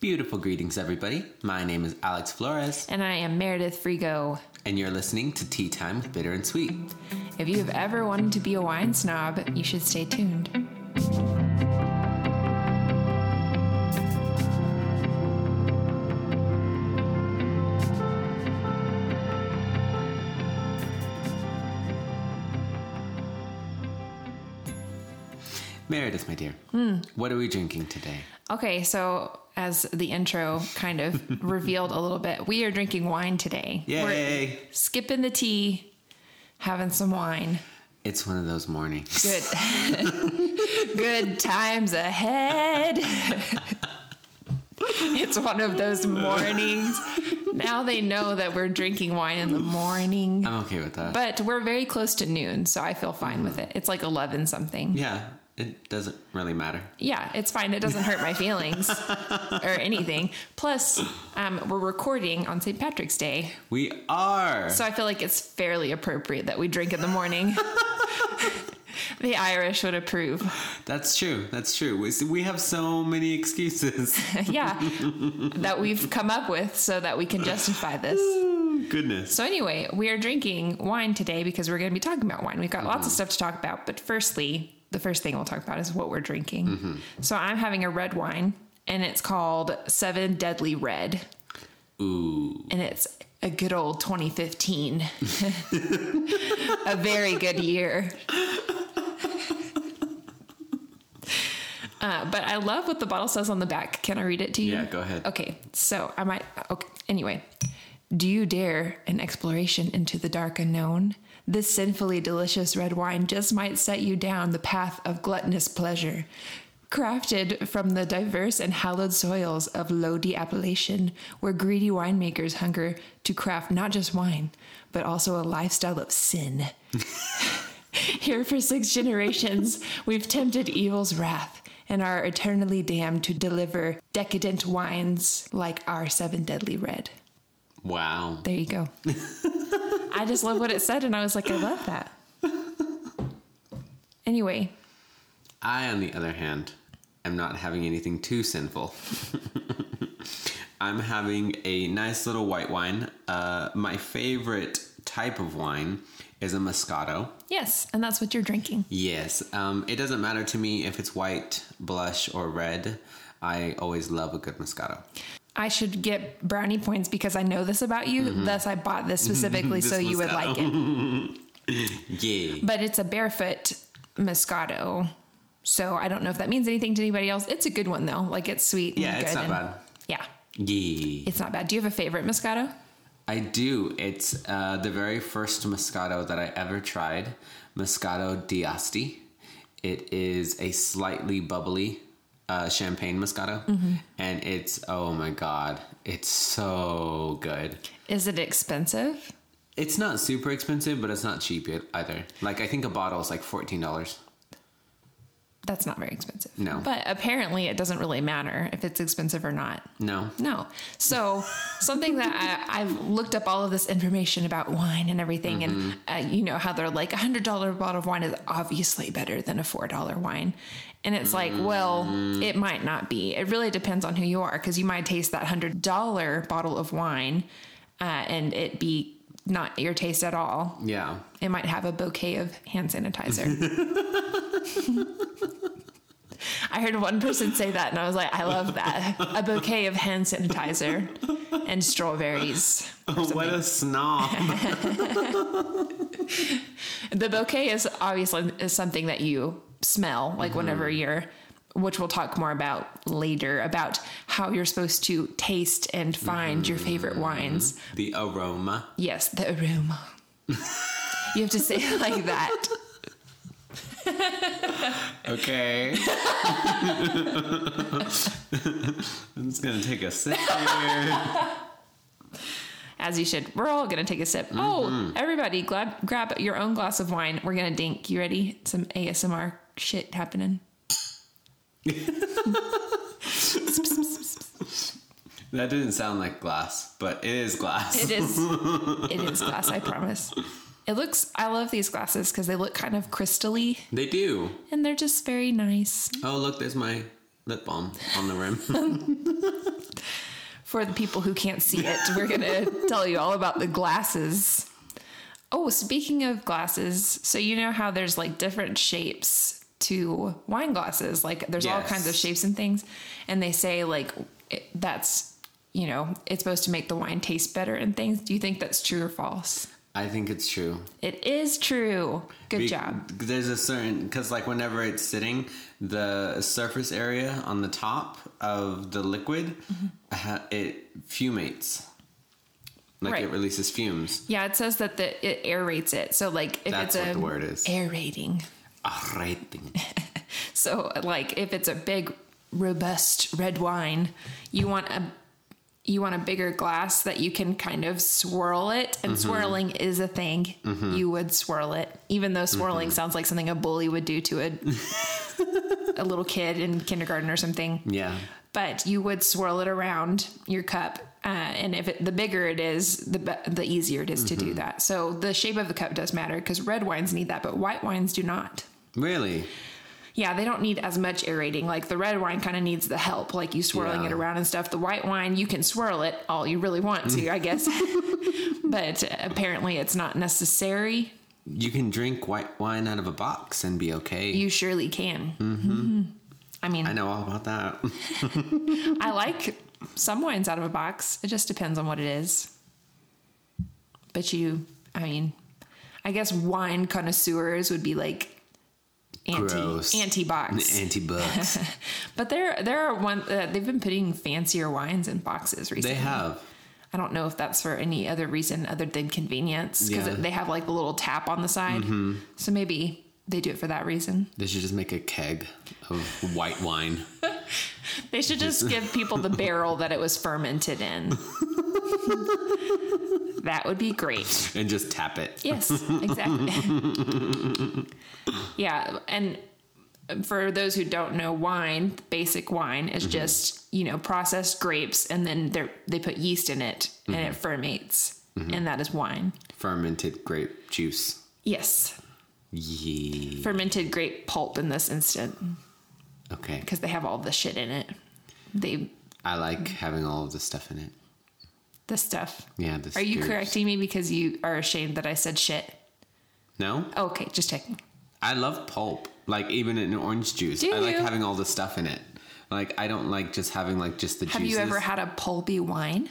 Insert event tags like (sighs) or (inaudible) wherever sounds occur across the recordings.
Beautiful greetings, everybody. My name is Alex Flores, And I am Meredith Frigo. and you're listening to Tea Time with Bitter and Sweet. If you have ever wanted to be a wine snob, you should stay tuned. Meredith, my dear, hmm. what are we drinking today? Okay, so as the intro kind of (laughs) revealed a little bit, we are drinking wine today. Yay! We're skipping the tea, having some wine. It's one of those mornings. Good. (laughs) Good times ahead. (laughs) it's one of those mornings. Now they know that we're drinking wine in the morning. I'm okay with that. But we're very close to noon, so I feel fine with mm-hmm. it. It's like 11 something. yeah, it doesn't really matter. Yeah, it's fine. It doesn't hurt my feelings (laughs) or anything. Plus, um, we're recording on St. Patrick's Day, We are. so I feel like it's fairly appropriate that we drink in the morning. (laughs) the Irish would approve. That's true. That's true. We, we have so many excuses. (laughs) yeah, that we've come up with so that we can justify this. Goodness. So, anyway, we are drinking wine today because we're going to be talking about wine. We've got lots of stuff to talk about, but firstly, the first thing we'll talk about is what we're drinking. So, I'm having a red wine, and it's called Seven Deadly Red, Ooh. and it's a good old 2015. (laughs) a very good year. (laughs) Uh, but I love what the bottle says on the back. Can I read it to you? Yeah, go ahead. Okay, so I might. Okay, anyway, do you dare an exploration into the dark unknown? This sinfully delicious red wine just might set you down the path of gluttonous pleasure. Crafted from the diverse and hallowed soils of Lodi Appellation, where greedy winemakers hunger to craft not just wine, but also a lifestyle of sin. (laughs) Here for six generations, we've tempted evil's wrath and are eternally damned to deliver decadent wines like our seven deadly red. Wow. There you go. (laughs) I just love what it said, and I was like, I love that. Anyway, I, on the other hand, am not having anything too sinful. (laughs) I'm having a nice little white wine. Uh, my favorite type of wine is a Moscato. yes, and that's what you're drinking. Yes, um, it doesn't matter to me if it's white, blush, or red. I always love a good Moscato. I should get brownie points because I know this about you. Thus, I bought this (laughs) specifically This so you would like it. (laughs) Yeah. But it's a barefoot Moscato. So I don't know if that means anything to anybody else. It's a good one though. Like it's sweet. And Yeah, it's not bad. Yeah, Yeah. it's not bad. Do you have a favorite Moscato? I do. It's uh, the very first Moscato that I ever tried, Moscato d'Asti. It is a slightly bubbly uh, champagne Moscato, and it's oh my god, it's so good. Is it expensive? It's not super expensive, but it's not cheap either. Like I think a bottle is like fourteen dollars. That's not very expensive. No. But apparently it doesn't really matter if it's expensive or not. No, No. So (laughs) something that I, I've looked up all of this information about wine and everything, and uh, you know how they're like a hundred dollar bottle of wine is obviously better than a four dollar wine, and it's like, well, it might not be. It really depends on who you are, because you might taste that hundred dollar bottle of wine, uh, and it be not your taste at all. yeah, It might have a bouquet of hand sanitizer. (laughs) I heard one person say that, and I was like, I love that. A bouquet of hand sanitizer and strawberries. what a snob. (laughs) The bouquet is obviously is something that you smell, like mm-hmm. whenever you're, which we'll talk more about later, about how you're supposed to taste and find your favorite mm-hmm. wines. the aroma. Yes, the aroma. you have to say it like that. Okay. (laughs) I'm just gonna take a sip here. As you should. We're all gonna take a sip. Oh, mm-hmm. everybody, grab grab your own glass of wine. We're gonna dink. You ready? Some ASMR shit happening. That didn't sound like glass, but it is glass. It is. (laughs) it is glass. I promise. It looks. I love these glasses because they look kind of crystally, They do. and they're just very nice. Oh, look, there's my lip balm on the rim. (laughs) (laughs) For the people who can't see it, we're going to tell you all about the glasses. Oh, speaking of glasses, so you know how there's like different shapes to wine glasses? Like there's all kinds of shapes and things. And they say like it, that's, you know, it's supposed to make the wine taste better and things. Do you think that's true or false? I think it's true. It is true. Good Be- job. There's a certain because like whenever it's sitting, the surface area on the top of the liquid, Mm-hmm. it fumates. Like Right. it releases fumes. Yeah, it says that the it aerates it. So like if That's it's what a the word is. aerating. (laughs) So like if it's a big robust red wine, you want a you want a bigger glass that you can kind of swirl it and swirling is a thing. You would swirl it. Even though swirling sounds like something a bully would do to a (laughs) a little kid in kindergarten or something. Yeah. But you would swirl it around your cup. Uh, and if it, the bigger it is, the be- the easier it is to do that. So the shape of the cup does matter because red wines need that, but white wines do not. Really? Yeah, they don't need as much aerating. Like the red wine kind of needs the help, like you swirling Yeah. it around and stuff. The white wine, you can swirl it all you really want to, I guess. (laughs) (laughs) but uh, apparently it's not necessary. You can drink white wine out of a box and be okay. You surely can. Mm-hmm. I mean, I know all about that. (laughs) I like some wines out of a box. It just depends on what it is. But you, I mean, I guess wine connoisseurs would be like anti anti box. Anti bugs. But there there are one uh, they've been putting fancier wines in boxes recently. they have. I don't know if that's for any other reason other than convenience because Yeah. Mm-hmm. they have like the little tap on the side. So maybe they do it for that reason. They should just make a keg of white wine. (laughs) They should just give people the barrel that it was fermented in. (laughs) that would be great. and just tap it. Yes, exactly. (laughs) yeah, and for those who don't know, wine, basic wine, is mm-hmm. just you know processed grapes, and then they they put yeast in it, and it mm-hmm. ferments, mm-hmm. and that is wine. Fermented grape juice. Yes, Yeah. fermented grape pulp in this instant Okay. because they have all the shit in it. They I like having all of the stuff in it. The stuff. Yeah. The Are you correcting me because you are ashamed that I said shit? No. Okay, just checking. I love pulp. Like even in orange juice. Do I like you? having all the stuff in it. Like I don't like just having like just the juice. Have juices. you ever had a pulpy wine?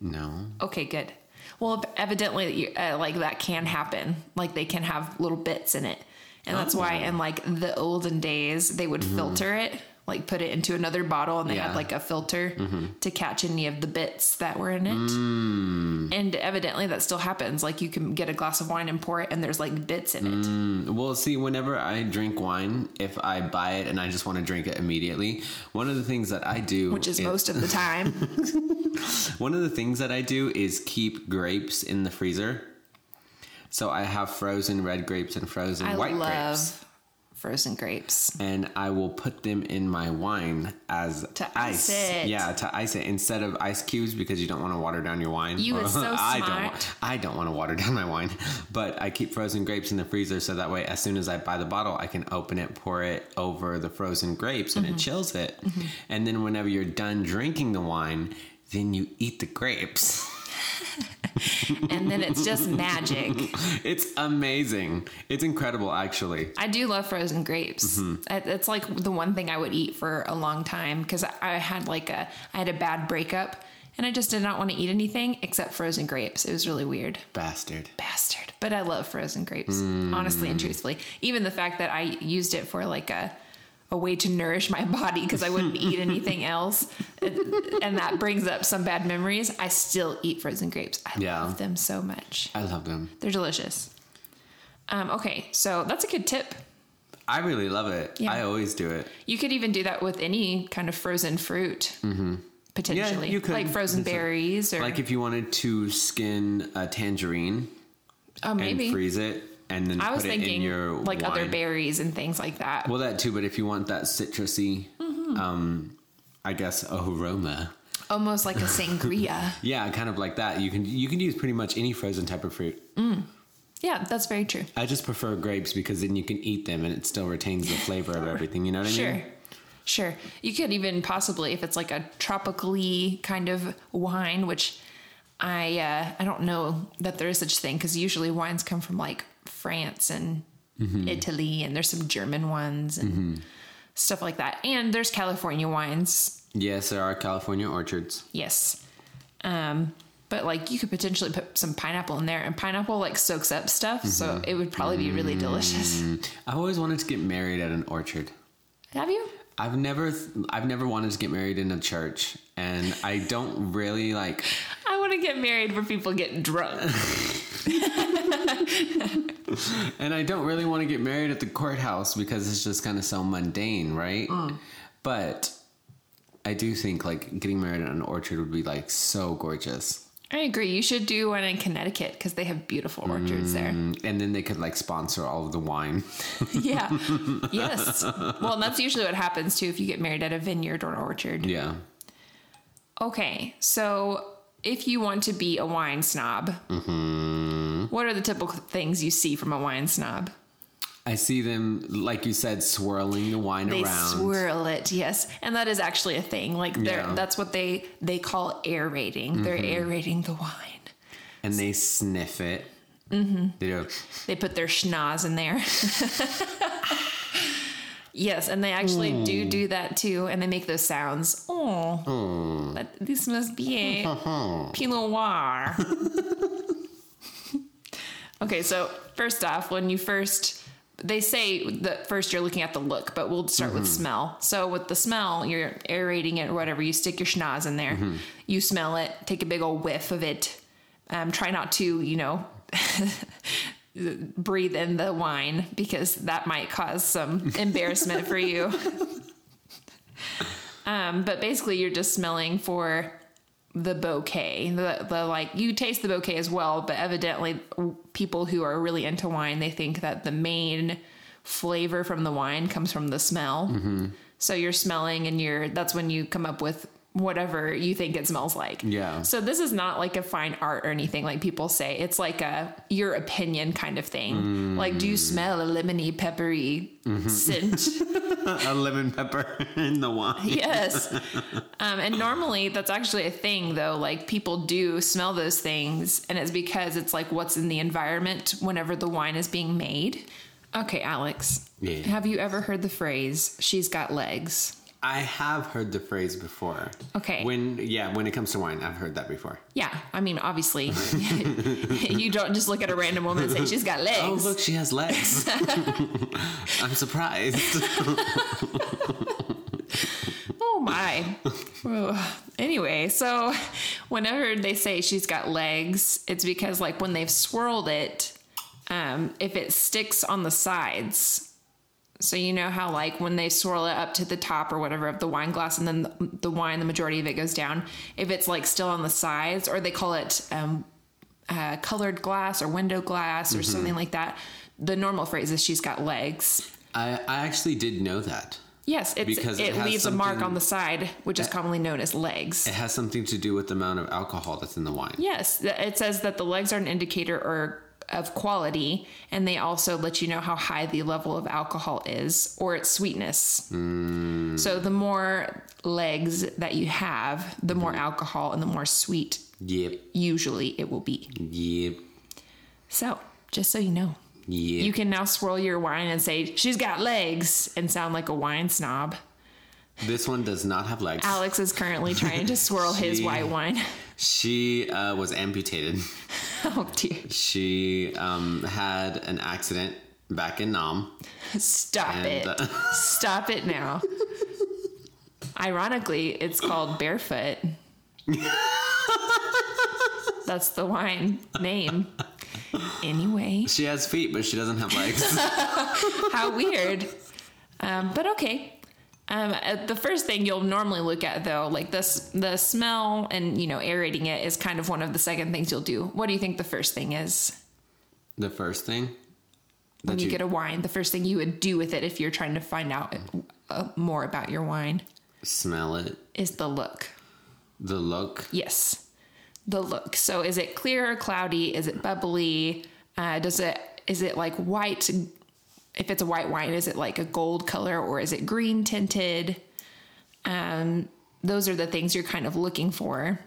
No. Okay, good. Well, evidently, uh, like that can happen. Like they can have little bits in it, and that's why Oh. in like the olden days they would filter it, like put it into another bottle, and they Mm-hmm. Yeah. Mm-hmm. had like a filter to catch any of the bits that were in it. Mm. And evidently, that still happens. Like you can get a glass of wine and pour it, and there's like bits in it. Well, see, whenever I drink wine, if I buy it and I just want to drink it immediately, one of the things that I do, Which is most of the time. (laughs) one of the things that I do is keep grapes in the freezer. So I have frozen red grapes and frozen I white love grapes, frozen grapes. and I will put them in my wine as To ice it. Yeah, to ice it instead of ice cubes because you don't want to water down your wine. You is (laughs) so I don't. smart. Want, I don't want to water (laughs) down my wine, but I keep frozen grapes in the freezer so that way, as soon as I buy the bottle, I can open it, pour it over the frozen grapes, and Mm-hmm. it chills it. And then whenever you're done drinking the wine, then you eat the grapes. (laughs) and then it's just magic. (laughs) It's amazing. It's incredible, actually. I do love frozen grapes. Mm-hmm. It's like the one thing I would eat for a long time because I had like a I had a bad breakup and I just did not want to eat anything except frozen grapes. It was really weird. Bastard. Bastard. But I love frozen grapes, Mm. honestly and truthfully. Even the fact that I used it for like a a way to nourish my (laughs) body because I wouldn't eat anything (laughs) else. And that brings up some bad memories. I still eat frozen grapes. I Yeah. love them so much. I love them. They're delicious. Um, okay, so that's a good tip. I really love it. Yeah. I always do it. You could even do that with any kind of frozen fruit, potentially, Mm-hmm. you could. like frozen It's berries or Like if you wanted to skin a tangerine oh, maybe. and freeze it and then I was put it in thinking your like other berries and things like that. Well, that too, but if you want that citrusy, Mm-hmm. um, I guess aroma. Almost like a sangria. (laughs) Yeah, kind of like that. You can you can use pretty much any frozen type of fruit. yeah, that's very true. I just prefer grapes because then you can eat them and it still retains the flavor of (laughs) everything. You know what I Sure. mean? Sure. Sure. You could even possibly, if it's like a tropically kind of wine, which I uh, I don't know that there is such thing because usually wines come from like France and mm-hmm. Italy, and there's some German ones and mm-hmm. stuff like that. And there's California wines. Yes, there are California orchards. Yes. Um, but like you could potentially put some pineapple in there, and pineapple like soaks up stuff, so mm-hmm. it would probably be really mm. delicious. (laughs) I've always wanted to get married at an orchard. Have you? I've never, I've never wanted to get married in a church, and I don't really like. (laughs) I want to get married where people get drunk. (laughs) (laughs) And I don't really want to get married at the courthouse because it's just kind of so mundane, right? But I do think like getting married in an orchard would be like so gorgeous. I agree. You should do one in Connecticut because they have beautiful orchards there. Mm, And then they could like sponsor all of the wine. (laughs) yeah. (laughs) Yes. Well, and that's usually what happens too if you get married at a vineyard or an orchard. yeah. Okay. So if you want to be a wine snob, what are the typical things you see from a wine snob? I see them, like you said, swirling the wine They around. swirl it, yes, and that is actually a thing. Like they're Yeah. that's what they they call aerating. They're aerating the wine. and they sniff it. Mm-hmm. They go, They put their schnoz in there. (laughs) yes, and they actually do hmm. do that too, and they make those sounds. Oh, hmm. but this must be a (laughs) Pinot Noir. (laughs) okay, so first off, when you first they say that first you're looking at the look, but we'll start with mm-hmm. smell. So with the smell, you're aerating it or whatever. You stick your schnoz in there. Mm-hmm. You smell it. Take a big old whiff of it. Um, try not to, you know, (laughs) breathe in the wine because that might cause some (laughs) embarrassment for you. um, but basically, you're just smelling for the bouquet. The, the like you taste the bouquet as well, but evidently, people who are really into wine they think that the main flavor from the wine comes from the smell. So you're smelling, and you're that's when you come up with whatever you think it smells like. Yeah. So this is not like a fine art or anything like people say. It's like a your opinion kind of thing. Like, do you smell a lemony peppery scent? (laughs) a lemon pepper in the wine. yes. (laughs) Um, and normally that's actually a thing though. Like people do smell those things, and it's because it's like what's in the environment whenever the wine is being made. Okay, Alex. Yeah. Have you ever heard the phrase "she's got legs"? I have heard the phrase before. Okay. When yeah, when it comes to wine, I've heard that before. Yeah, I mean, obviously, (laughs) you don't just look at a random woman and say she's got legs. Oh, look, she has legs. (laughs) I'm surprised. (laughs) Oh my. Anyway, so whenever they say she's got legs, it's because like when they've swirled it, um, if it sticks on the sides, so you know how like when they swirl it up to the top or whatever of the wine glass, and then the, the wine, the majority of it goes down. If it's like still on the sides, or they call it um, uh, colored glass or window glass or something like that, the normal phrase is she's got legs. I, I actually did know that. Yes, it's, Because it, it leaves a mark on the side, which is commonly known as legs. It has something to do with the amount of alcohol that's in the wine. Yes, it says that the legs are an indicator or of quality, and they also let you know how high the level of alcohol is or its sweetness. Mm. So the more legs that you have, the more alcohol and the more sweet Yep. usually it will be. Yep. So just so you know, Yep. you can now swirl your wine and say she's got legs and sound like a wine snob. this one does not have legs. Alex is currently trying to (laughs) swirl his white wine. She uh, was amputated. (laughs) oh dear. She um, had an accident back in Nam. Stop And, it. uh, (laughs) Stop it now. Ironically, it's called Barefoot. That's the wine name. Anyway, She has feet, but she doesn't have legs. (laughs) how weird. Um, but okay. Um, uh, the first thing you'll normally look at, though, like this, the smell and you know aerating it is kind of one of the second things you'll do. What do you think the first thing is the first thing when that you, get a wine? The first thing you would do with it if you're trying to find out uh, more about your wine smell it, is the look. the look. Yes, the look. So is it clear or cloudy? Is it bubbly? Uh, does it is it like white? If it's a white wine, is it like a gold color or is it green tinted? Um, those are the things you're kind of looking for.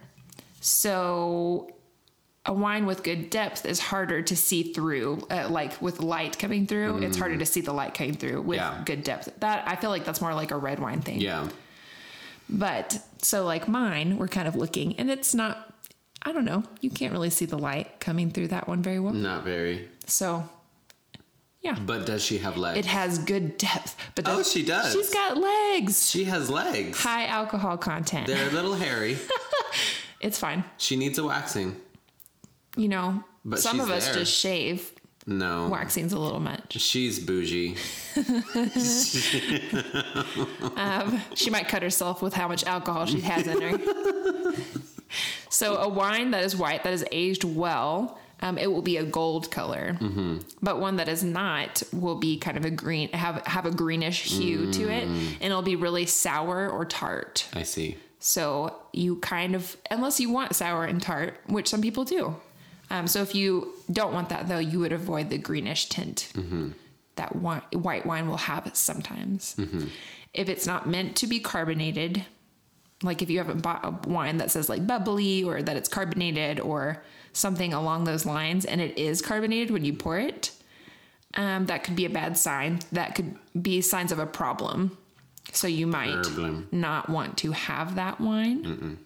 So a wine with good depth is harder to see through, uh, like with light coming through. It's harder to see the light coming through with Yeah. good depth. That I feel like that's more like a red wine thing. Yeah. But so like mine, we're kind of looking, and it's not. I don't know. You can't really see the light coming through that one very well. Not very. So, yeah, But does she have legs? it has good depth. But Oh, she does. She's got legs. she has legs. High alcohol content. They're a little hairy. (laughs) It's fine. She needs a waxing. You know, But some of us there. just shave. No. Waxing's a little much. She's bougie. (laughs) (laughs) Um, she might cut herself with how much alcohol she has in her. so a wine that is white that is aged well, um, it will be a gold color. But one that is not will be kind of a green, have have a greenish hue to it, and it'll be really sour or tart. I see. So you kind of, unless you want sour and tart, which some people do. Um, so if you don't want that though, you would avoid the greenish tint that wi- white wine will have sometimes. If it's not meant to be carbonated, like if you haven't bought a wine that says like bubbly or that it's carbonated or something along those lines, and it is carbonated when you pour it, um, that could be a bad sign. That could be signs of a problem. So you might Problem. not want to have that wine.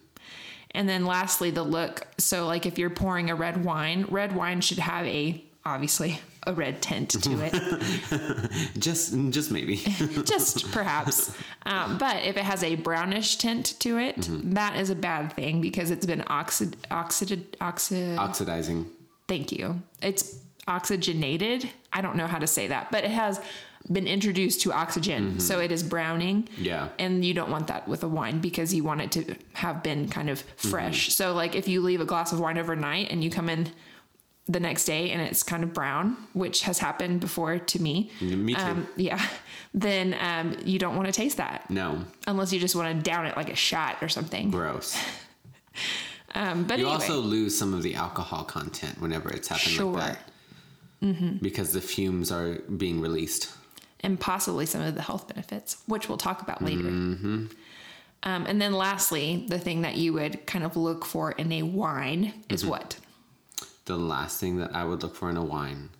And then lastly, the look. So, like if you're pouring a red wine, red wine should have a obviously a red tint to it, (laughs) Just just maybe. (laughs) just perhaps. (laughs) Um, but if it has a brownish tint to it, mm-hmm. that is a bad thing because it's been oxid, oxided, oxid. Oxidizing. thank you. It's oxygenated. I don't know how to say that, but it has been introduced to oxygen, mm-hmm. so it is browning. Yeah. and you don't want that with a wine because you want it to have been kind of mm-hmm. fresh. So, like if you leave a glass of wine overnight and you come in the next day and it's kind of brown, which has happened before to me. Me too. Um, yeah, (laughs) then um, you don't want to taste that No. unless you just want to down it like a shot or something. Gross. (laughs) Um, but You anyway, also lose some of the alcohol content whenever it's happened Sure. like that. Because the fumes are being released. and possibly some of the health benefits, which we'll talk about later. Um, and then lastly, the thing that you would kind of look for in a wine is what? The last thing that I would look for in a wine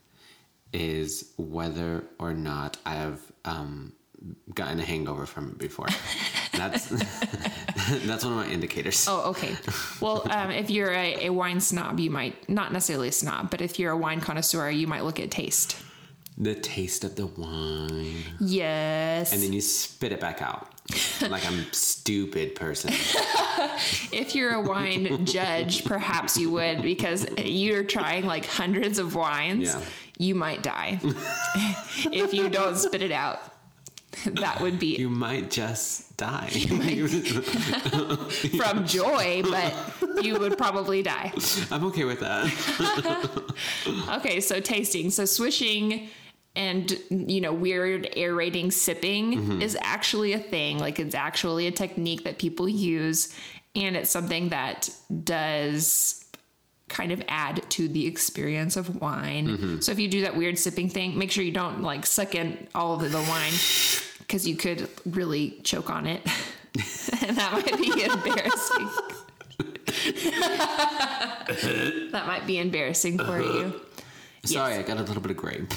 is whether or not I have um, gotten a hangover from it before. (laughs) That's (laughs) that's one of my indicators. Oh, okay. Well, (laughs) um, if you're a, a wine snob, you might not necessarily a snob, but if you're a wine connoisseur, you might look at taste. The taste of the wine, Yes. and then you spit it back out (laughs) like I'm a stupid person. (laughs) if you're a wine (laughs) judge, perhaps you would because you're trying like hundreds of wines. Yeah. You might die if you don't spit it out. That would be You might just die. might, from joy, but you would probably die. I'm okay with that. Okay, so tasting. So swishing and you know weird aerating sipping mm-hmm. is actually a thing. Like it's actually a technique that people use and it's something that does kind of add to the experience of wine. Mm-hmm. So if you do that weird sipping thing, make sure you don't like suck in all of the wine cuz you could really choke on it. and (laughs) that might be embarrassing. (laughs) that might be embarrassing for you. (laughs) Sorry, I got a little bit of grape.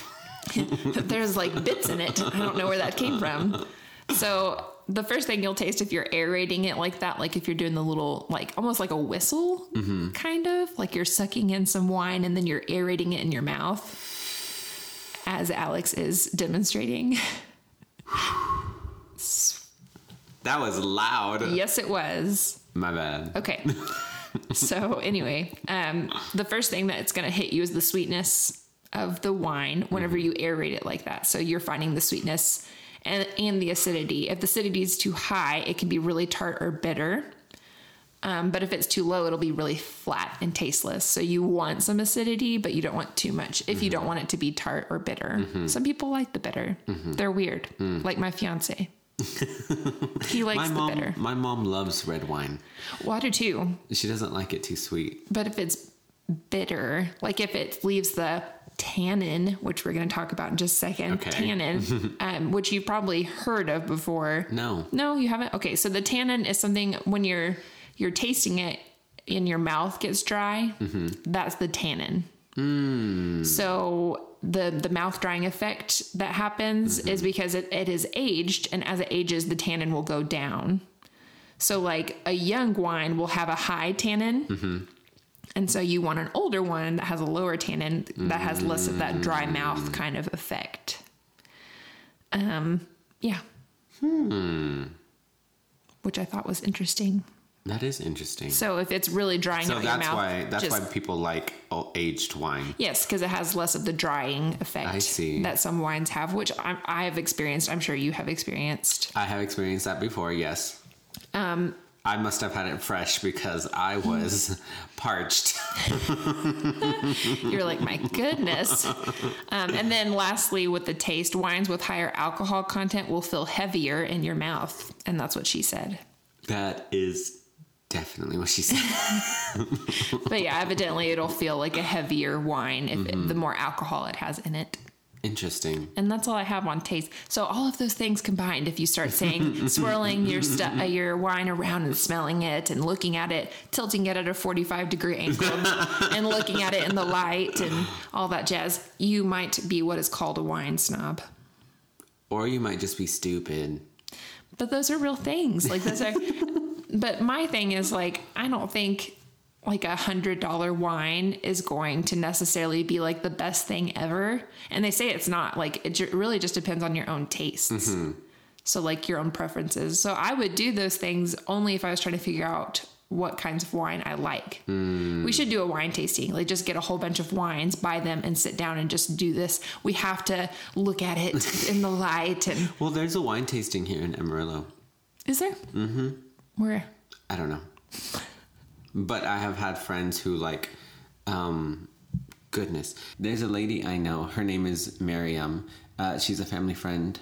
(laughs) There's like bits in it. I don't know where that came from. So the first thing you'll taste if you're aerating it like that, like if you're doing the little, like almost like a whistle, kind of like you're sucking in some wine and then you're aerating it in your mouth, as Alex is demonstrating. (sighs) That was loud. yes, it was. My bad. Okay. (laughs) so anyway, um, the first thing that's going to hit you is the sweetness of the wine whenever mm-hmm. you aerate it like that. So you're finding the sweetness and, and the acidity. If the acidity is too high, it can be really tart or bitter. Um, but if it's too low, it'll be really flat and tasteless. So you want some acidity, but you don't want too much if you don't mm-hmm. want it to be tart or bitter. Mm-hmm. Some people like the bitter. They're weird, mm. like my fiance. (laughs) he likes My the mom, bitter. my mom loves red wine. Water too. She doesn't like it too sweet. But if it's bitter, like if it leaves the tannin, which we're going to talk about in just a second. Okay. Tannin, (laughs) um, which you've probably heard of before. No. No, you haven't. Okay, so the tannin is something when you're you're tasting it in your mouth gets dry. Mm-hmm. That's the tannin. Hmm. So the the mouth drying effect that happens mm-hmm. is because it, it is aged, and as it ages, the tannin will go down. So like a young wine will have a high tannin. Mm-hmm. And so you want an older one that has a lower tannin that has less of that dry mouth kind of effect. Um, yeah. Hmm. Which I thought was interesting. That is interesting. So, So if it's really drying out your that's mouth, why that's just- why people like oh, aged wine. Yes, because it has less of the drying effect I see. that some wines have, which I, I have experienced. I'm sure you have experienced. I have experienced that before. Yes. Um, I must have had it fresh because I was parched. You're like, my goodness. Um, and then lastly, with the taste, wines with higher alcohol content will feel heavier in your mouth. And that's what she said. That is definitely what she said. (laughs) (laughs) But yeah, evidently it'll feel like a heavier wine if Mm-hmm. it, the more alcohol it has in it. Interesting. And that's all I have on taste. So all of those things combined, if you start saying (laughs) swirling your stu- uh, your wine around and smelling it and looking at it, tilting it at a 45 degree angle (laughs) and looking at it in the light and all that jazz, you might be what is called a wine snob. Or you might just be stupid. But those are real things. Like those are. (laughs) but my thing is like I don't think like a hundred dollar wine is going to necessarily be like the best thing ever. And they say it's not. Like it really just depends on your own tastes. So like your own preferences. So I would do those things only if I was trying to figure out what kinds of wine I like. We should do a wine tasting. Like just get a whole bunch of wines, buy them and sit down and just do this. We have to look at it (laughs) in the light and Well, there's a wine tasting here in Amarillo. is there? Mm-hmm. Where? I don't know. But I have had friends who like um goodness. There's a lady I know. Her name is Miriam. Uh, she's a family friend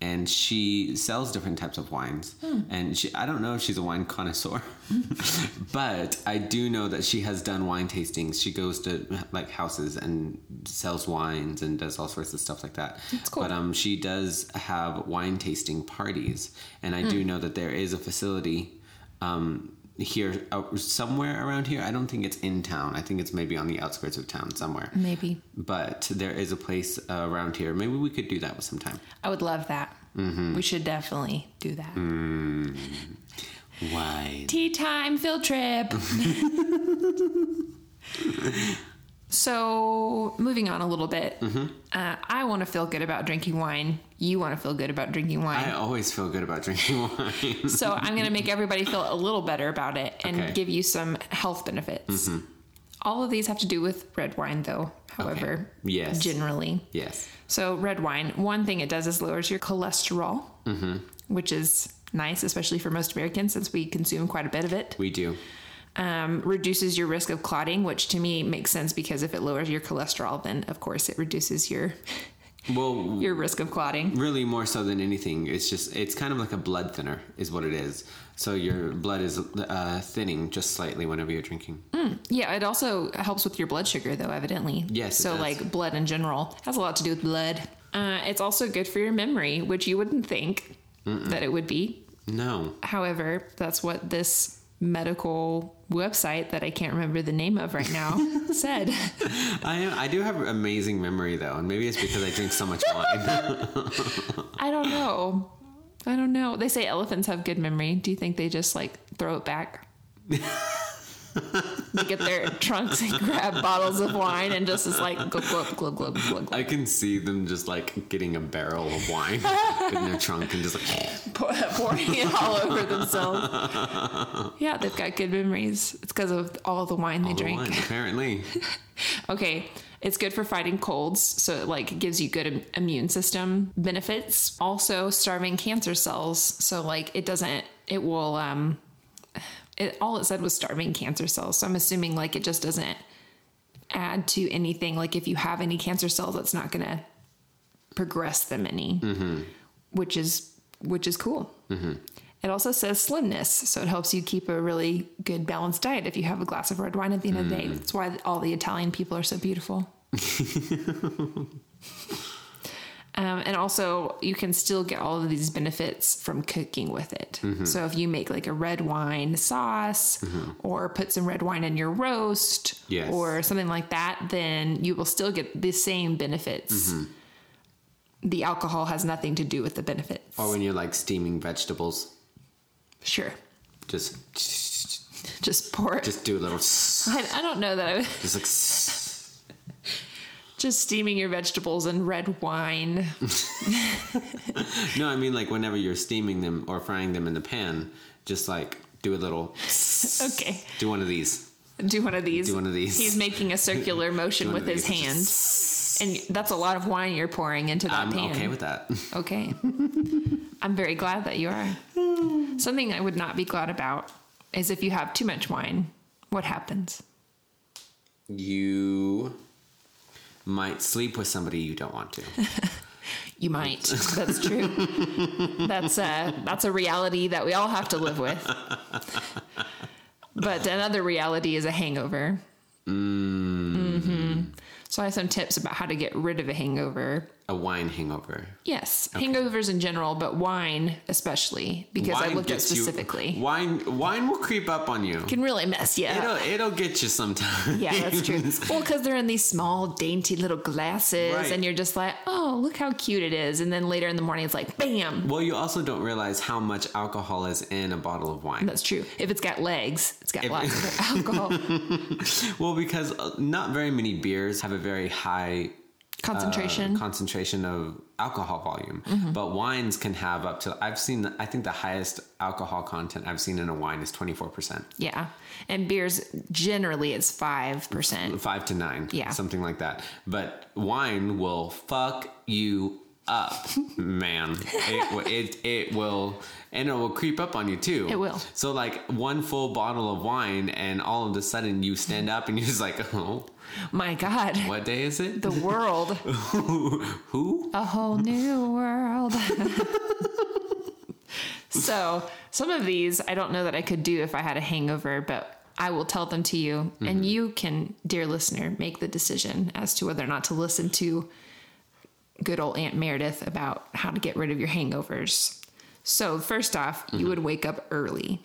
and she sells different types of wines. And she I don't know if she's a wine connoisseur. (laughs) (laughs) but I do know that she has done wine tastings. She goes to like houses and sells wines and does all sorts of stuff like that. That's cool. But um she does have wine tasting parties and I do know that there is a facility um, here uh, somewhere around here. I don't think it's in town. I think it's maybe on the outskirts of town somewhere. Maybe. But there is a place uh, around here. Maybe we could do that with sometime. I would love that. We should definitely do that. Why? Tea time field trip. (laughs) so, moving on a little bit, uh, I want to feel good about drinking wine. You want to feel good about drinking wine. I always feel good about drinking (laughs) wine. so, I'm going to make everybody feel a little better about it and Okay. give you some health benefits. All of these have to do with red wine, though, however, Yes. generally. yes. So, red wine, one thing it does is lowers your cholesterol, which is nice, especially for most Americans since we consume quite a bit of it. We do. Um, reduces your risk of clotting, which to me makes sense because if it lowers your cholesterol, then of course it reduces your Well, your risk of clotting. really more so than anything. It's just it's kind of like a blood thinner is what it is. So your blood is uh, thinning just slightly whenever you're drinking. Yeah, it also helps with your blood sugar, though, evidently. Yes, So, like blood in general has a lot to do with blood. Uh, it's also good for your memory, which you wouldn't think that it would be. No. However, that's what this medical website that I can't remember the name of right now (laughs) said. I am, I do have amazing memory though, and maybe it's because I drink so much wine. (laughs) I don't know. I don't know. They say elephants have good memory. Do you think they just like throw it back? (laughs) (laughs) they get their trunks and grab bottles of wine and just is like glug glug glug glug glug. I can see them just like getting a barrel of wine (laughs) in their trunk and just like (laughs) pour- pouring it all over themselves. Yeah, they've got good memories. It's because of all the wine they all the drink. wine. Apparently, Okay, it's good for fighting colds, so it like gives you good im- immune system benefits. Also, starving cancer cells, so like it doesn't, it will. um it, all it said was starving cancer cells, so I'm assuming like it just doesn't add to anything. Like if you have any cancer cells, it's not gonna progress them any, mm-hmm. which is which is cool. Mm-hmm. It also says slimness, so it helps you keep a really good balanced diet if you have a glass of red wine at the end of the day. Mm-hmm. That's why all the Italian people are so beautiful. (laughs) Um, and also, you can still get all of these benefits from cooking with it. Mm-hmm. So, if you make like a red wine sauce mm-hmm. or put some red wine in your roast Yes. or something like that, then you will still get the same benefits. Mm-hmm. The alcohol has nothing to do with the benefits. Or when you're like steaming vegetables, Sure. just Just pour it. just do a little (laughs) I, I don't know that I would. just like (laughs) Just steaming your vegetables in red wine. (laughs) No, I mean like whenever you're steaming them or frying them in the pan, just like do a little (laughs) Okay. (laughs) do one of these. Do one of these. Do one of these. He's making a circular motion with his hand. And that's a lot of wine you're pouring into that pan. I'm pan. okay with that. Okay. I'm very glad that you are. (sighs) Something I would not be glad about is if you have too much wine, what happens? You might sleep with somebody you don't want to. (laughs) You might. (laughs) That's true. that's a that's a reality that we all have to live with. But another reality is a hangover. Mm. So I have some tips about how to get rid of a hangover. A wine hangover. Yes, hangovers in general, but wine especially because I looked at gets you- specifically. wine wine will creep up on you. It Can really mess you up. It'll it'll get you sometimes. Yeah, that's true. (laughs) well, because they're in these small, dainty little glasses, Right. and you're just like, oh, look how cute it is. And then later in the morning, it's like, bam. Well, you also don't realize how much alcohol is in a bottle of wine. That's true. If it's got legs, it's got If- lots of (laughs) alcohol (laughs) Well, because uh, not very many beers have a very high concentration. uh, concentration of alcohol volume, Mm-hmm. but wines can have up to. I've seen. I think the highest alcohol content I've seen in a wine is twenty four percent, yeah. And beers, generally, it's 5%. five to nine, Yeah. something like that. But wine will fuck you up, man. It will- it it will. And it will creep up on you too. It will. So like one full bottle of wine, and all of a sudden you stand up and you're just like, oh, My God. what day is it? The world. (laughs) Who? a whole new world. so, some of these I don't know that I could do if I had a hangover, but I will tell them to you. And mm-hmm. you can, dear listener, make the decision as to whether or not to listen to good old Aunt Meredith about how to get rid of your hangovers. So, first off, you mm-hmm. would wake up early.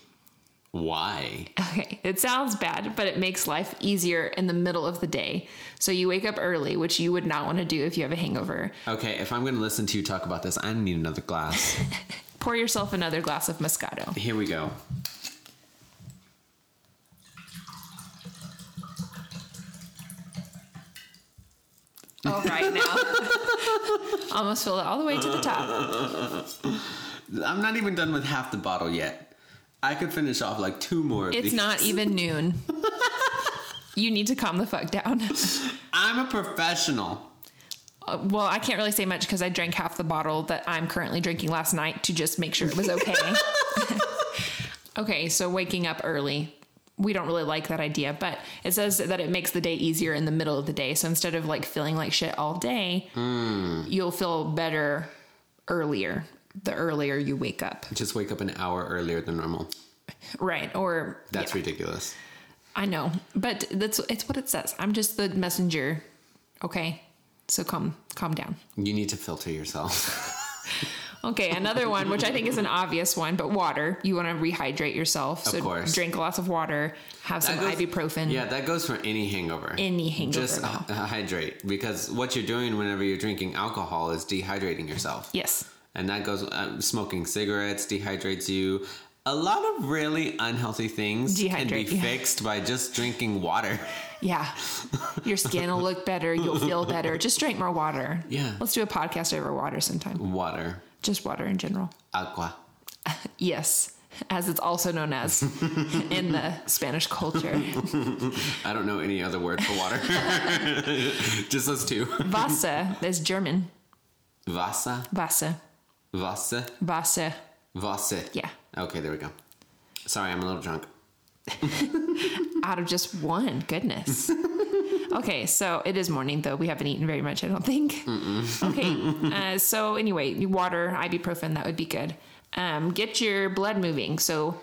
Why? Okay, it sounds bad, but it makes life easier in the middle of the day. So, you wake up early, which you would not want to do if you have a hangover. Okay, if I'm going to listen to you talk about this, I need another glass. (laughs) Pour yourself another glass of Moscato. Here we go. All right now. (laughs) Almost filled it all the way to the top. (laughs) I'm not even done with half the bottle yet. I could finish off like two more of It's these. not even (laughs) noon. You need to calm the fuck down. I'm a professional. Uh, well, I can't really say much because I drank half the bottle that I'm currently drinking last night to just make sure it was okay. okay, so waking up early. We don't really like that idea, but it says that it makes the day easier in the middle of the day. So instead of like feeling like shit all day, hmm. you'll feel better earlier. The earlier you wake up. Just wake up an hour earlier than normal. Right. Or That's yeah. ridiculous. I know, but that's it's what it says. I'm just the messenger. Okay, so calm calm down. You need to filter yourself. (laughs) Okay, another one, which I think is an obvious one, but water. You want to rehydrate yourself, so course. drink lots of water. Have some goes- ibuprofen. Yeah, that goes for any hangover. Any hangover Just at (laughs) hydrate because what you're doing whenever you're drinking alcohol is dehydrating yourself. Yes. and that goes uh, smoking cigarettes dehydrates you a lot of really unhealthy things can be Dehydrate you. fixed by just drinking water (laughs) Yeah. Your skin will look better. You'll feel better. Just drink more water. Yeah. Let's do a podcast over water sometime. water Just water in general. agua (laughs) Yes. As it's also known as (laughs) in the Spanish culture. (laughs) i don't know any other word for water just those two Wasser is German. Wasser, Wasser. Wasser, Wasser. Wasser. Yeah. Okay, there we go. Sorry, I'm a little drunk. out of just one. Goodness. Okay, so it is morning though. We haven't eaten very much, I don't think. Okay, (laughs) uh, so anyway, water, ibuprofen, that would be good. Um, get your blood moving. So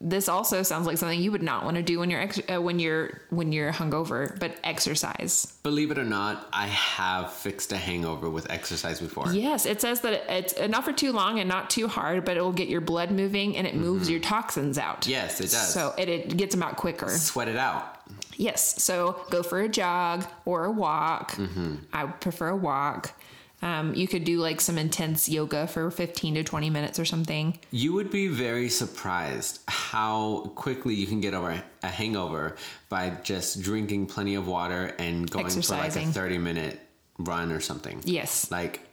this also sounds like something you would not want to do when you're ex- uh, when you're when you're hungover, but exercise. Believe it or not, I have fixed a hangover with exercise before. Yes, it says that it's not for too long and not too hard, but it will get your blood moving and it moves your toxins out. Yes, it does. So it, it gets them out quicker. Sweat it out. Yes. So go for a jog or a walk. I prefer a walk. Um, you could do like some intense yoga for 15 to 20 minutes or something. You would be very surprised how quickly you can get over a hangover by just drinking plenty of water and going for like a 30 minute run or something. Yes. Like,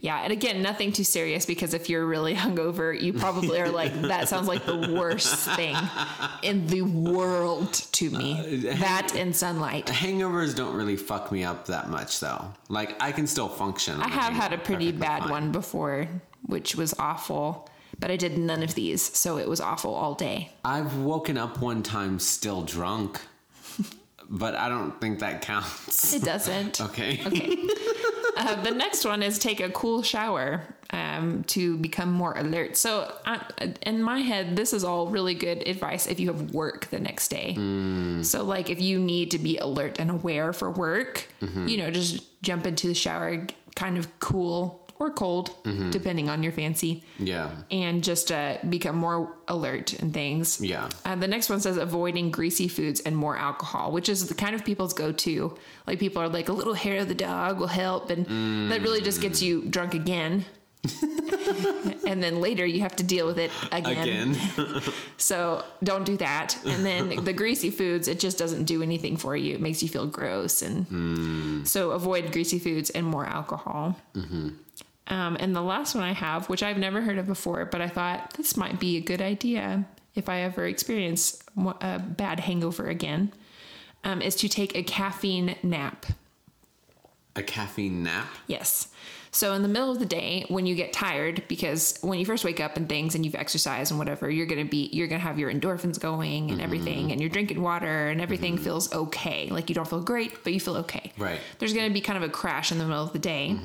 Yeah. And again, nothing too serious because if you're really (laughs) hungover, you probably are like, that sounds like the worst thing in the world to me. Uh, that and sunlight. hangovers don't really fuck me up that much though. Like, I can still function. I have had a pretty bad one before, which was awful, but I did none of these. So it was awful all day. I've woken up one time still drunk, (laughs) but I don't think that counts. It doesn't. (laughs) Okay. Okay. Uh, the next one is take a cool shower um, to become more alert. So, uh, in my head, this is all really good advice if you have work the next day. So, like if you need to be alert and aware for work, you know, just jump into the shower, kind of cool or cold, depending on your fancy, Yeah. and just uh, become more alert and things. Yeah. Uh, the next one says avoiding greasy foods and more alcohol, which is the kind of people's go to. Like people are like, a little hair of the dog will help. And that really just gets you drunk again. (laughs) and then later you have to deal with it again. Again. (laughs) So don't do that. And then the greasy foods, it just doesn't do anything for you. It makes you feel gross. And so avoid greasy foods and more alcohol. Um, and the last one I have, which I've never heard of before, but I thought this might be a good idea if I ever experience a bad hangover again, um, is to take a caffeine nap. a caffeine nap. Yes. So in the middle of the day, when you get tired, because when you first wake up and things and you've exercised and whatever, you're gonna be you're gonna have your endorphins going and everything, and you're drinking water and everything feels okay. Like you don't feel great, but you feel okay. Right. There's gonna be kind of a crash in the middle of the day,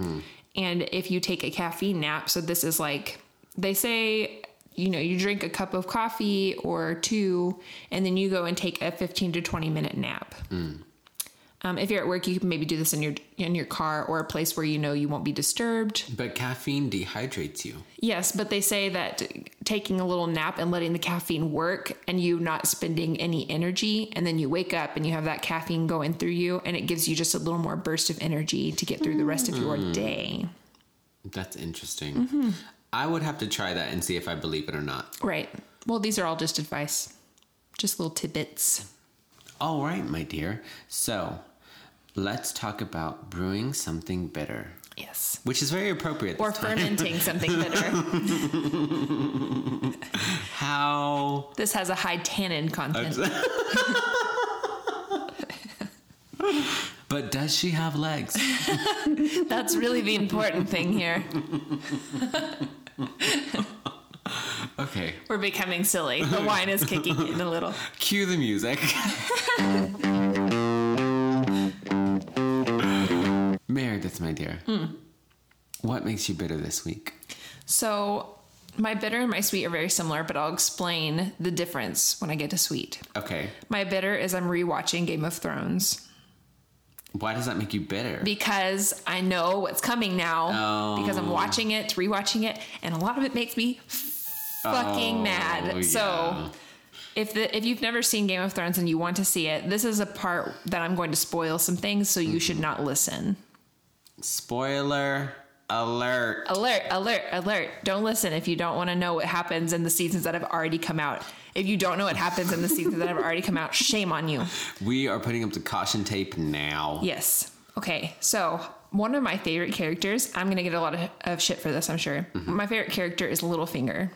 and if you take a caffeine nap, so this is like they say. You know, you drink a cup of coffee or two, and then you go and take a 15 to 20 minute nap. Hmm. Um, if you're at work, you can maybe do this in your in your car or a place where you know you won't be disturbed. But caffeine dehydrates you. Yes, but they say that taking a little nap and letting the caffeine work and you not spending any energy, and then you wake up and you have that caffeine going through you, and it gives you just a little more burst of energy to get through the rest of your day. That's interesting. Mm-hmm. I would have to try that and see if I believe it or not. Right. Well, these are all just advice, just little tidbits. All right, my dear. So, let's talk about brewing something bitter, Yes. which is very appropriate. Or this time. fermenting something (laughs) bitter. How This has a high tannin content. (laughs) But does she have legs? (laughs) That's really the important thing here. Okay, We're becoming silly. The wine is kicking in a little. cue the music. Meredith, my dear. Hmm. What makes you bitter this week? So, my bitter and my sweet are very similar, but I'll explain the difference when I get to sweet. Okay. My bitter is I'm rewatching Game of Thrones Why does that make you bitter? because I know what's coming now Oh. because I'm watching it, rewatching it, and a lot of it makes me fucking Oh, mad. So, if the if you've never seen Game of Thrones and you want to see it, this is a part that I'm going to spoil some things, so you should not listen. Spoiler alert. Alert, alert, alert. Don't listen if you don't want to know what happens in the seasons that have already come out. If you don't know what happens in the seasons that have already come out, shame on you. We are putting up the caution tape now. Yes. Okay. So, one of my favorite characters, I'm going to get a lot of, of shit for this, I'm sure. Mm-hmm. My favorite character is Littlefinger.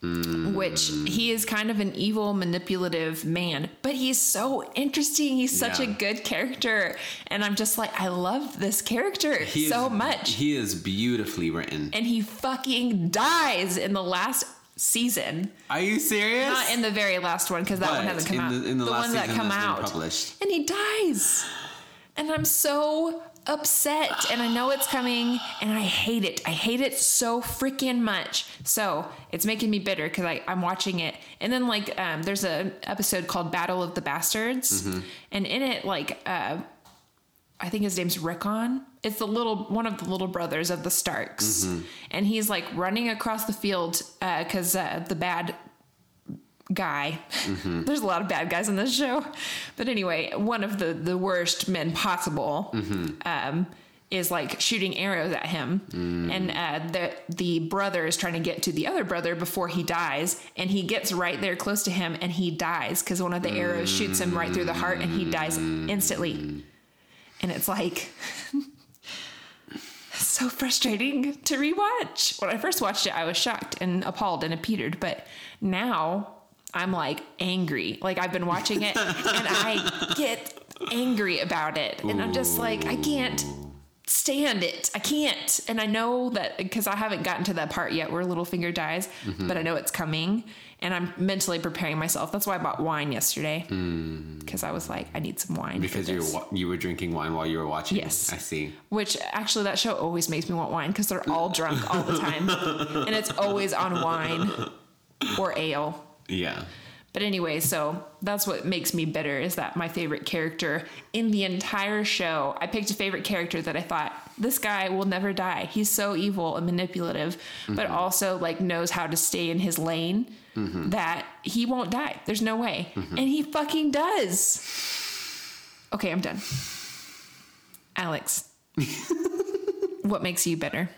Which he is kind of an evil, manipulative man, but he's so interesting. He's such a good character. And I'm just like, I love this character He is- so much. He is beautifully written. and he fucking dies in the last season. Are you serious? Not in the very last one because that one hasn't come in out. the- in the last one that come out, published. and he dies, and I'm so upset and I know it's coming and I hate it. I hate it so freaking much. So it's making me bitter because I'm watching it. And then like um, there's an episode called Battle of the Bastards, and in it like uh, I think his name's Rickon. It's the little one of the little brothers of the Starks, and he's like running across the field because uh, the bad guy. There's a lot of bad guys in this show, but anyway, one of the the worst men possible. Um, is like shooting arrows at him, and uh, the the brother is trying to get to the other brother before he dies, and he gets right there close to him, and he dies because one of the arrows shoots him right through the heart, and he dies instantly. And it's like (laughs) so frustrating to rewatch. When I first watched it, I was shocked and appalled and appeared, but now I'm like angry. Like I've been watching it and (laughs) I get angry about it. And I'm just like, I can't stand it. I can't. And I know that because I haven't gotten to that part yet where Littlefinger dies, mm-hmm. but I know it's coming and I'm mentally preparing myself. That's why I bought wine yesterday hmm. because I was like, I need some wine. Because you were, you were drinking wine while you were watching. Yes. I see. Which actually, that show always makes me want wine because they're all drunk all the time, (laughs) and it's always on wine or ale. Yeah. But anyway, so that's what makes me bitter is that my favorite character in the entire show, I picked a favorite character that I thought this guy will never die. He's so evil and manipulative, but mm-hmm. also like knows how to stay in his lane mm-hmm. that he won't die. There's no way. Mm-hmm. And he fucking does. Okay, I'm done. Alex. (laughs) what makes you bitter?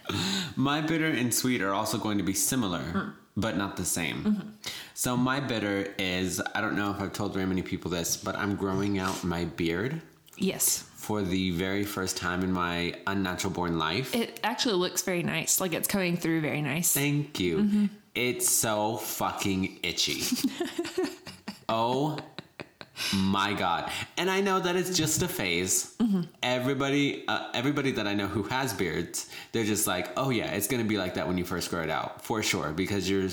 My bitter and sweet are also going to be similar, mm. but not the same. So my bitter is I don't know if I've told very many people this, but I'm growing out my beard Yes. for the very first time in my unnatural born life. It actually looks very nice. Like it's coming through very nice. Thank you. Mm-hmm. It's so fucking itchy. (laughs) oh my god! And I know that it's just a phase. Everybody, uh, everybody that I know who has beards, they're just like, "Oh yeah, it's gonna be like that when you first grow it out, for sure." Because you're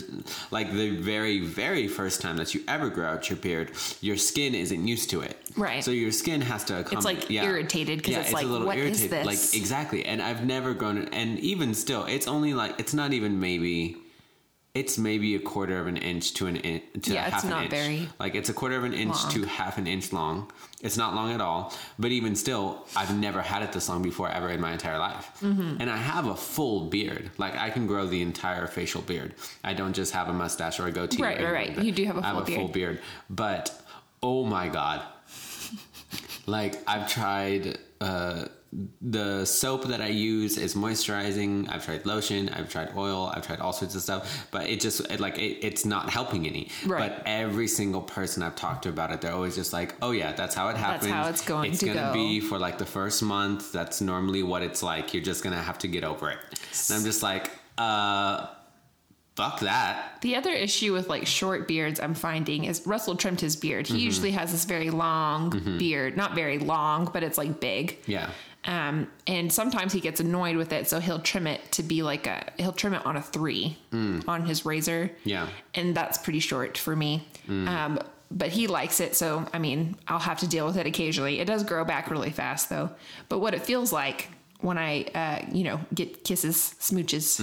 like the very, very first time that you ever grow out your beard, your skin isn't used to it. Right. So your skin has to. It's like, irritated 'cause Yeah, it's like, a little "What is irritated. this?" Like exactly. And I've never grown it. And even still, it's only like it's not even maybe. It's maybe a quarter of an inch to an inch to Yeah, half it's an not inch. very like it's a quarter of an inch long. to half an inch long. It's not long at all. But even still, I've never had it this long before ever in my entire life. Mm-hmm. And I have a full beard. Like I can grow the entire facial beard. I don't just have a mustache or a goatee. or Right, right, right. You do have a full beard. I have a full beard. But oh my god, (laughs) like I've tried uh, the soap that I use is moisturizing. I've tried lotion. I've tried oil. I've tried all sorts of stuff, but it just it, like it, it's not helping any. Right. But every single person I've talked to about it, they're always just like, "Oh yeah, that's how it happens. how it's going It's to gonna go." be for like the first month. That's normally what it's like. You're just gonna have to get over it." And I'm just like, uh. Fuck that. The other issue with like short beards I'm finding is Russell trimmed his beard. He usually has this very long beard, not very long, but it's like big. Yeah. Um, and sometimes he gets annoyed with it, so he'll trim it to be like a he'll trim it on a three on his razor. Yeah. and that's pretty short for me. Um, but he likes it, so I mean, I'll have to deal with it occasionally. It does grow back really fast, though. But what it feels like when I, uh, you know, get kisses, smooches,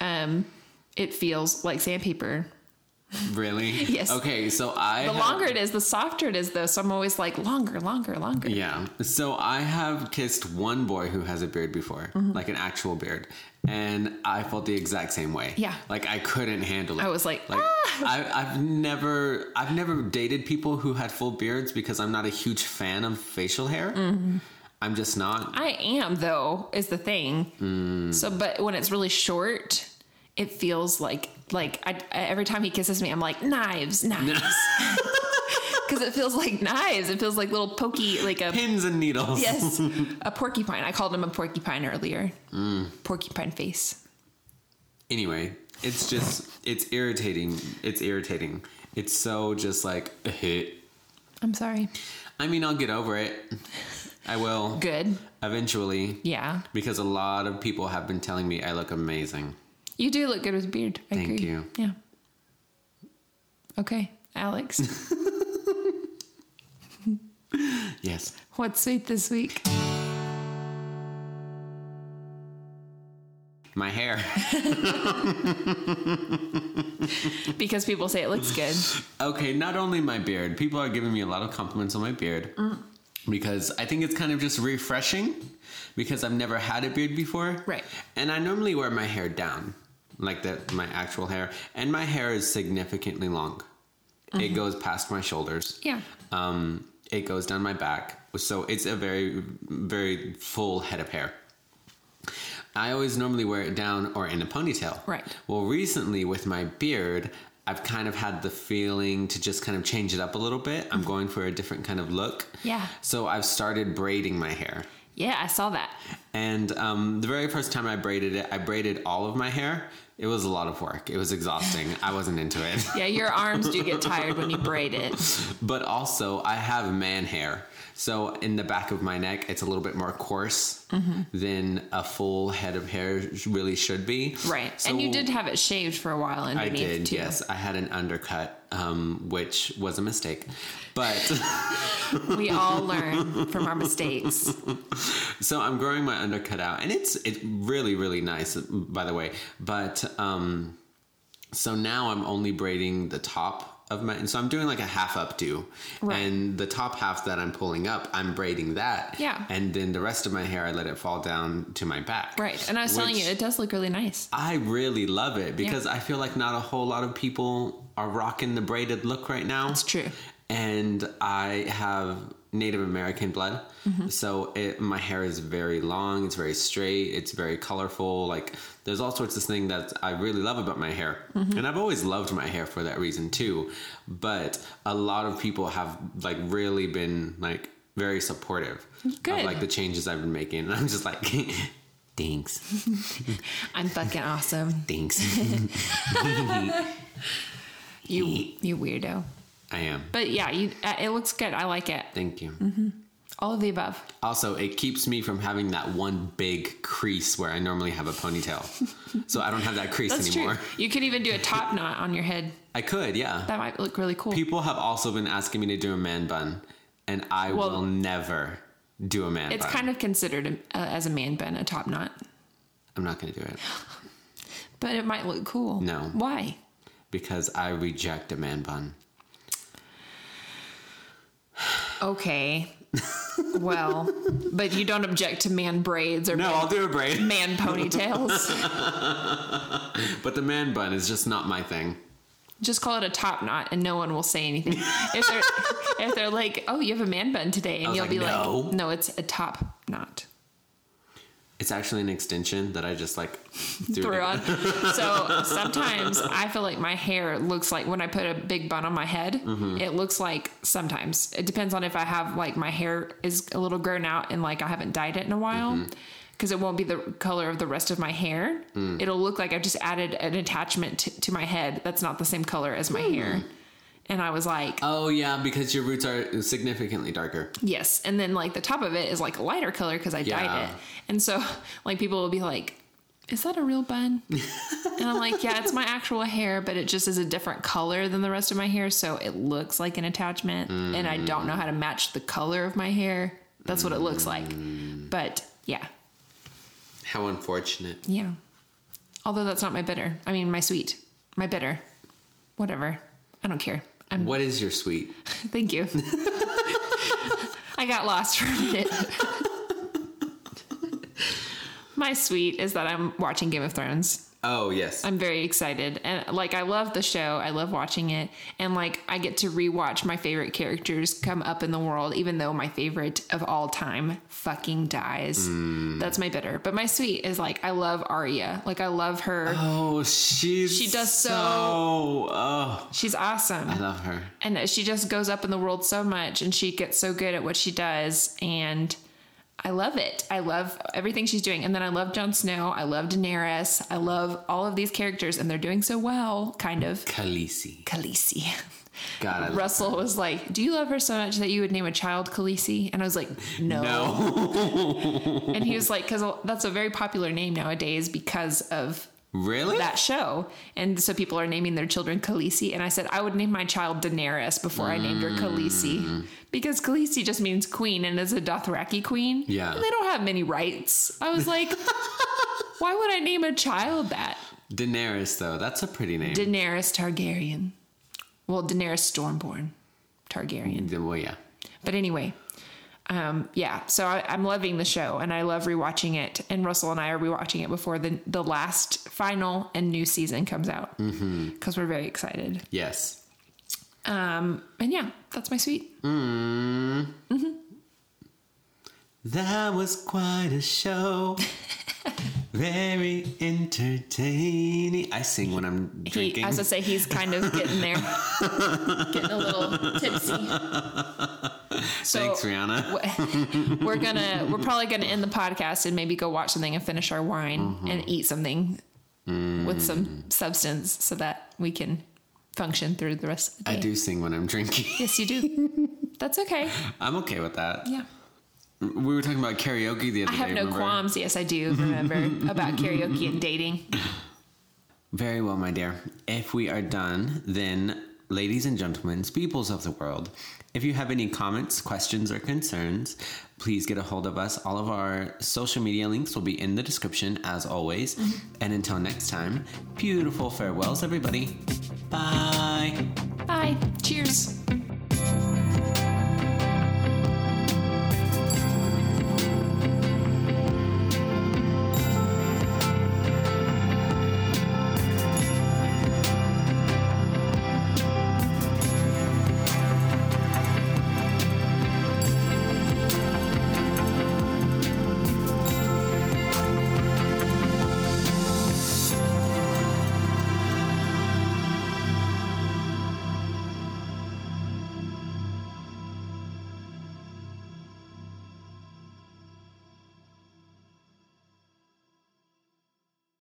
um, it feels like sandpaper. Really? (laughs) Yes. Okay, so I The have- longer it is, the softer it is, though. So I'm always like longer, longer, longer. Yeah. So I have kissed one boy who has a beard before, Mm-hmm. like an actual beard, and I felt the exact same way. Yeah. Like I couldn't handle it. I was like, like "Ah!" I, I've never, I've never dated people who had full beards because I'm not a huge fan of facial hair. Mm-hmm. I'm just not. I am though is the thing. So, but when it's really short, it feels like like I, every time he kisses me, I'm like knives, (laughs) knives, (laughs) because it feels like knives. It feels like little pokey, like a Pins and needles. yes, (laughs) a porcupine. I called him a porcupine earlier. Mm. Porcupine face. Anyway, it's just, it's irritating. It's irritating. It's so just like a hit. I'm sorry. I mean, I'll get over it. I will. Good. Eventually. Yeah, Because a lot of people have been telling me I look amazing. You do look good with a beard. I Thank agree. you. Yeah. Okay, Alex. (laughs) yes. What's sweet this week? My hair. (laughs) because people say it looks good. Okay, not only my beard, people are giving me a lot of compliments on my beard mm. because I think it's kind of just refreshing because I've never had a beard before. Right. And I normally wear my hair down like that my actual hair, and my hair is significantly long. It goes past my shoulders. Yeah. Um, it goes down my back, so it's a very, very full head of hair. I always normally wear it down or in a ponytail. Right. Well, recently with my beard, I've kind of had the feeling to just kind of change it up a little bit. I'm going for a different kind of look. Yeah. So I've started braiding my hair. Yeah, I saw that. And um, the very first time I braided it, I braided all of my hair. It was a lot of work. It was exhausting. I wasn't into it. (laughs) Yeah, your arms do get tired when you braid it. But also, I have man hair. So in the back of my neck, it's a little bit more coarse Mm-hmm. than a full head of hair really should be. Right. So and you did have it shaved for a while I underneath did, too. yes. I had an undercut, um, which was a mistake. But (laughs) We all learn from our mistakes. so I'm growing my undercut out, and it's it's really really nice, by the way. But um, so now I'm only braiding the top of my, and so I'm doing like a half updo, Right. and the top half that I'm pulling up, I'm braiding that. Yeah. and then the rest of my hair, I let it fall down to my back. Right. And I was telling you, it does look really nice. I really love it because I feel like not a whole lot of people are rocking the braided look right now. It's true. And I have Native American blood, Mm-hmm. so it, my hair is very long. It's very straight. It's very colorful. Like there's all sorts of things that I really love about my hair, Mm-hmm. and I've always loved my hair for that reason too. But a lot of people have like really been like very supportive Good. of like the changes I've been making, and I'm just like, (laughs) thanks. (laughs) I'm fucking awesome. Thanks. (laughs) You you weirdo. I am. But yeah, you uh, it looks good. I like it. Thank you. All of the above. Also, it keeps me from having that one big crease where I normally have a ponytail. (laughs) so I don't have that crease That's anymore. true. You could even do a top knot on your head. I could, yeah. That might look really cool. People have also been asking me to do a man bun, and I Well- will never do a man bun. It's bun. kind of considered a, uh, as a man bun, a top knot, I'm not going to do it but it might look cool. No. Why? because I reject a man bun. Okay. well, but you don't object to man braids or No, man, I'll do a braid. man ponytails. (laughs) But the man bun is just not my thing. Just call it a top knot, and no one will say anything. If they're if they're like, "Oh, you have a man bun today," and you'll like, be "No." like, "No, it's a top knot." It's actually an extension that I just like threw, on. So sometimes I feel like my hair looks like when I put a big bun on my head, Mm-hmm. it looks like sometimes. It depends on if I have like my hair is a little grown out and like I haven't dyed it in a while. Mm-hmm. Because it won't be the color of the rest of my hair. Mm. It'll look like I've just added an attachment to, to my head that's not the same color as my hair. And I was like, Oh yeah, because your roots are significantly darker. Yes, and then like the top of it is like a lighter color because I dyed it, and so (laughs) like people will be like, "Is that a real bun?" (laughs) and I'm like, "Yeah, it's my actual hair, but it just is a different color than the rest of my hair, so it looks like an attachment, and I don't know how to match the color of my hair. That's what it looks like." Mm. But yeah, How unfortunate. yeah. Although that's not my bitter. I mean, my sweet, my bitter, whatever. I don't care. I'm. What is your sweet? (laughs) Thank you. I got lost for a minute. (laughs) My sweet is that I'm watching Game of Thrones. Oh yes. I'm very excited. And like I love the show. I love watching it. And like I get to rewatch my favorite characters come up in the world, even though my favorite of all time fucking dies. Mm. That's my bitter. But my sweet is like I love Arya. Like I love her. oh, she's She does so- Oh, She's awesome. I love her. and she just goes up in the world so much and she gets so good at what she does and I love it. I love everything she's doing. And then I love Jon Snow. I love Daenerys. I love all of these characters and they're doing so well, kind of. Khaleesi. Khaleesi. God, I Russell was like, Do you love her so much that you would name a child Khaleesi? And I was like, No. No. (laughs) And he was like, Because that's a very popular name nowadays because of really? that show. And so people are naming their children Khaleesi. And I said, I would name my child Daenerys before I named her Mm. Khaleesi. Because Khaleesi just means queen and is a Dothraki queen. Yeah. And they don't have many rights. I was like, (laughs) Why would I name a child that? Daenerys, though, that's a pretty name. Daenerys Targaryen. Well, Daenerys Stormborn Targaryen. well, yeah. But anyway, um, yeah. So I, I'm loving the show, and I love rewatching it. And Russell and I are rewatching it before the the last final and new season comes out because we're very excited. Yes. Um, and yeah, that's my sweet. That was quite a show. (laughs) Very entertaining. I sing when I'm He, drinking. as I say, he's kind of getting there, (laughs) getting a little tipsy. (laughs) So Thanks, Rihanna. we're gonna, we're probably gonna end the podcast and maybe go watch something and finish our wine Mm-hmm. and eat something with Mm. some substance so that we can function through the rest of the day. I do sing when I'm drinking. (laughs) Yes, you do. (laughs) That's okay. I'm okay with that. Yeah. We were talking about karaoke the other day. I have day. no remember? qualms. Yes, I do remember (laughs) about karaoke and dating. Very well, my dear. If we are done, then, ladies and gentlemen, peoples of the world, if you have any comments, questions, or concerns, please get a hold of us. All of our social media links will be in the description, as always. Mm-hmm. And until next time, beautiful farewells, everybody. Bye. Bye. Cheers.